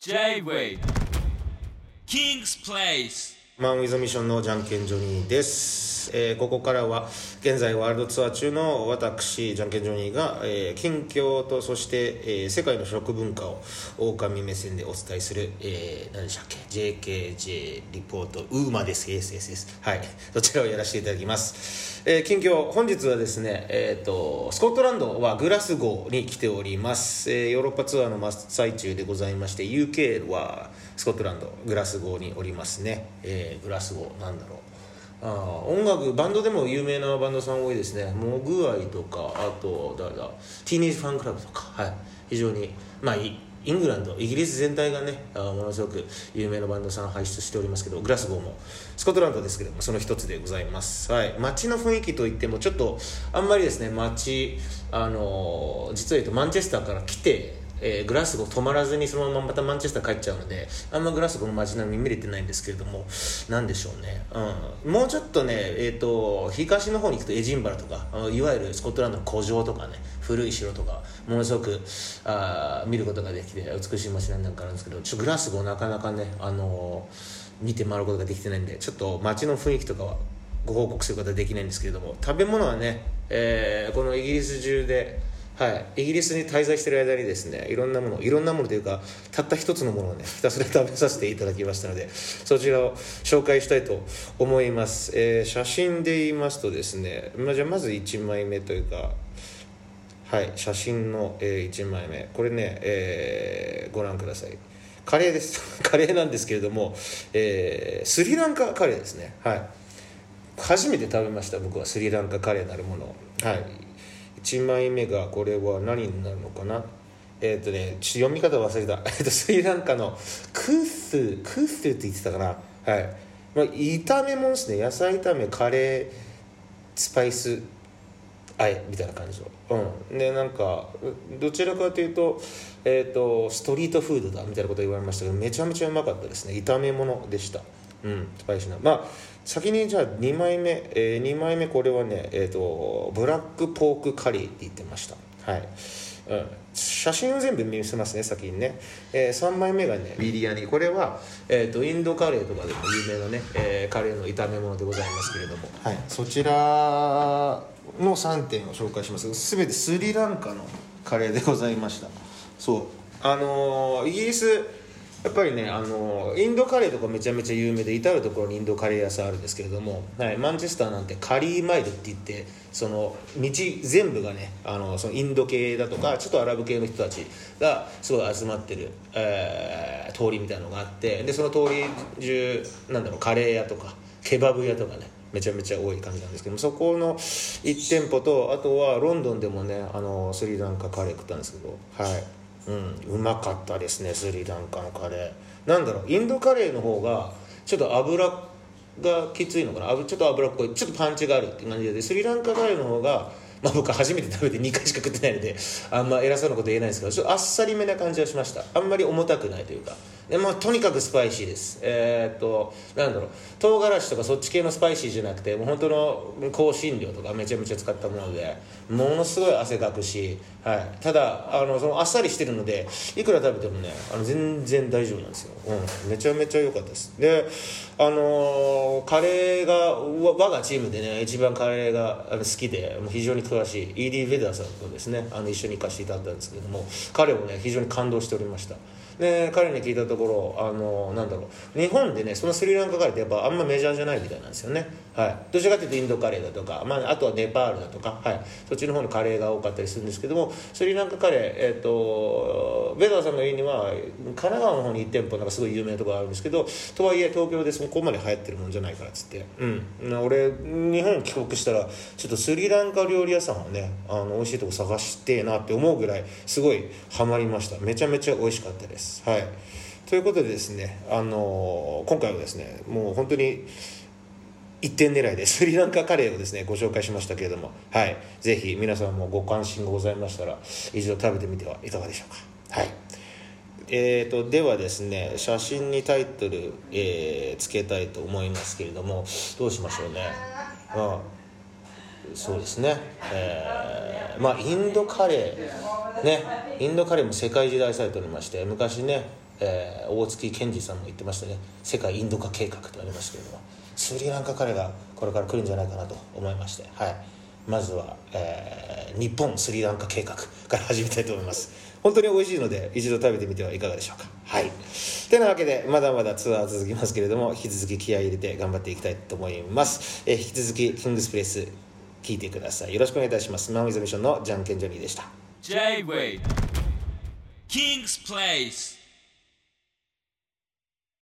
J-Way King's Place マン・ウィズ・ミッションのじゃんけんジョニーです、えーここからは現在ワールドツアー中の私じゃんけんジョニーが、えー近況とそして、えー世界の食文化を狼目線でお伝えする、えー何でしたっけ？JKJ リポートウーマです。Yes yes yes. はい。そちらをやらせていただきます、えー近況本日はですねえっ、とスコットランドはグラスゴーに来ております、えーヨーロッパツアーの真っ最中でございまして UK はスコットランドグラスゴーにおりますね、えーグラスゴーなんだろう。あ音楽バンドでも有名なバンドさん多いですね。モグアイとかあと誰だ？ティーネージファンクラブとか。はい。非常にまあイングランドイギリス全体がねあものすごく有名なバンドさん輩出しておりますけどグラスゴーもスコットランドですけどもその一つでございます。はい。街の雰囲気といってもちょっとあんまりですね街あのー実は言うとマンチェスターから来てえーグラスゴー止まらずにそのまままたマンチェスター帰っちゃうのであんまグラスゴーの街並み見れてないんですけれどもなんでしょうね、うん、もうちょっとね、えー、と東の方に行くとエジンバラとかいわゆるスコットランドの古城とかね古い城とかものすごくあ見ることができて美しい街なんかあるんですけどちょグラスゴーなかなかね、あのー見て回ることができてないんでちょっと街の雰囲気とかはご報告することはできないんですけれども食べ物はね、えーこのイギリス中ではい、イギリスに滞在してる間にですねいろんなものいろんなものというかたった一つのものをねひたすら食べさせていただきましたのでそちらを紹介したいと思います、えー写真で言いますとですね、まあ、じゃあまず1枚目というかはい写真の、え1枚目。これね、えーご覧ください。カレーです。カレーなんですけれども、えースリランカカレーですね。はい。初めて食べました僕はスリランカカレーなるものはい。1枚目がこれは何になるのかな？えっ、とねちょっと読み方忘れた、えー、とスリランカのクースクースって言ってたかな？はい、まあ、炒め物ですね。野菜炒めカレースパイスあえみたいな感じの。うん。でなんかどちらかというと,、えー、とストリートフードだみたいなこと言われましたけどめちゃめちゃうまかったですね。炒め物でした。うんスパイシーな。まあ先にじゃあ2枚目、え2枚目これはねえっ、とブラックポークカリーって言ってました。はい。うん、写真を全部見せますね先にね、え3枚目がねビリヤニ。これは、えー、とインドカレーとかでも有名なね、えーカレーの炒め物でございますけれども、はい、そちらの3点を紹介します。全てスリランカのカレーでございました。そう。あのーイギリスやっぱりね、あのインドカレーとかめちゃめちゃ有名で至る所にインドカレー屋さんあるんですけれども、はい、マンチェスターなんてカリーマイルって言ってその道全部がねあのそのインド系だとかちょっとアラブ系の人たちがすごい集まってる、えー通りみたいなのがあってでその通り中なんだろうカレー屋とかケバブ屋とかねめちゃめちゃ多い感じなんですけどもそこの1店舗とあとはロンドンでもねあのスリランカカレー食ったんですけどはいうん、うまかったですねスリランカのカレー。なんだろうインドカレーの方がちょっと油がきついのかな。ちょっと脂っこい。ちょっとパンチがあるって感じで。スリランカカレーの方が、まあ、僕初めて食べて2回しか食ってないのであんま偉そうなこと言えないんですけどちょっとあっさりめな感じはしました。あんまり重たくないというか。で、まあ、とにかくスパイシーです。えーっとなんだろう。唐辛子とかそっち系のスパイシーじゃなくてもう本当の香辛料とかめちゃめちゃ使ったものでものすごい汗かくし、はい、ただあのそのあっさりしてるのでいくら食べてもねあの全然大丈夫なんですよ、うん、めちゃめちゃ良かったです。であのーカレーがわ我がチームでね一番カレーが好きで非常に詳しい ED ヴェダーさんとですねあの一緒に行かせていただいたんですけども彼もね非常に感動しておりました。で彼に聞いたところあのなんだろう。日本でねそのスリランカカレーってやっぱあんまメジャーじゃないみたいなんですよね。はい。どちらかというとインドカレーだとか、まあ、あとはネパールだとか、はい、そっちの方のカレーが多かったりするんですけどもスリランカカレーえっ、とベダーさんが言うには神奈川の方に1店舗なんかすごい有名なところがあるんですけどとはいえ東京でそこまで流行ってるもんじゃないからっつって。うん。俺日本帰国したらちょっとスリランカ料理屋さんをねあの美味しいとこ探してえなって思うぐらいすごいハマりました。めちゃめちゃ美味しかったです。はい。ということでですね、あの今回はですねもう本当に一点狙いで スリランカカレーをですねご紹介しましたけれどもはい。ぜひ皆さんもご関心がございましたら一度食べてみてはいかがでしょうか。はい。えー、とではですね写真にタイトル、えーつけたいと思いますけれどもどうしましょうね。まあそうですね、えーまあインドカレー。ね。インドカレーも世界中で愛されておりまして昔ねえー大月健二さんも言ってましたね。世界インド化計画とありましたけれども。スリランカカレーがこれから来るんじゃないかなと思いまして。はい。まずは、えー日本スリランカ計画から始めたいと思います。本当に美味しいので一度食べてみてはいかがでしょうか。はい。てなわけでまだまだツアー続きますけれども引き続き気合い入れて頑張っていきたいと思います、えー引き続きキングスプレイス聞いてください。よろしくお願いいたします。マウィズミッションのジャンケンジョニーでした。J-Wave King's Place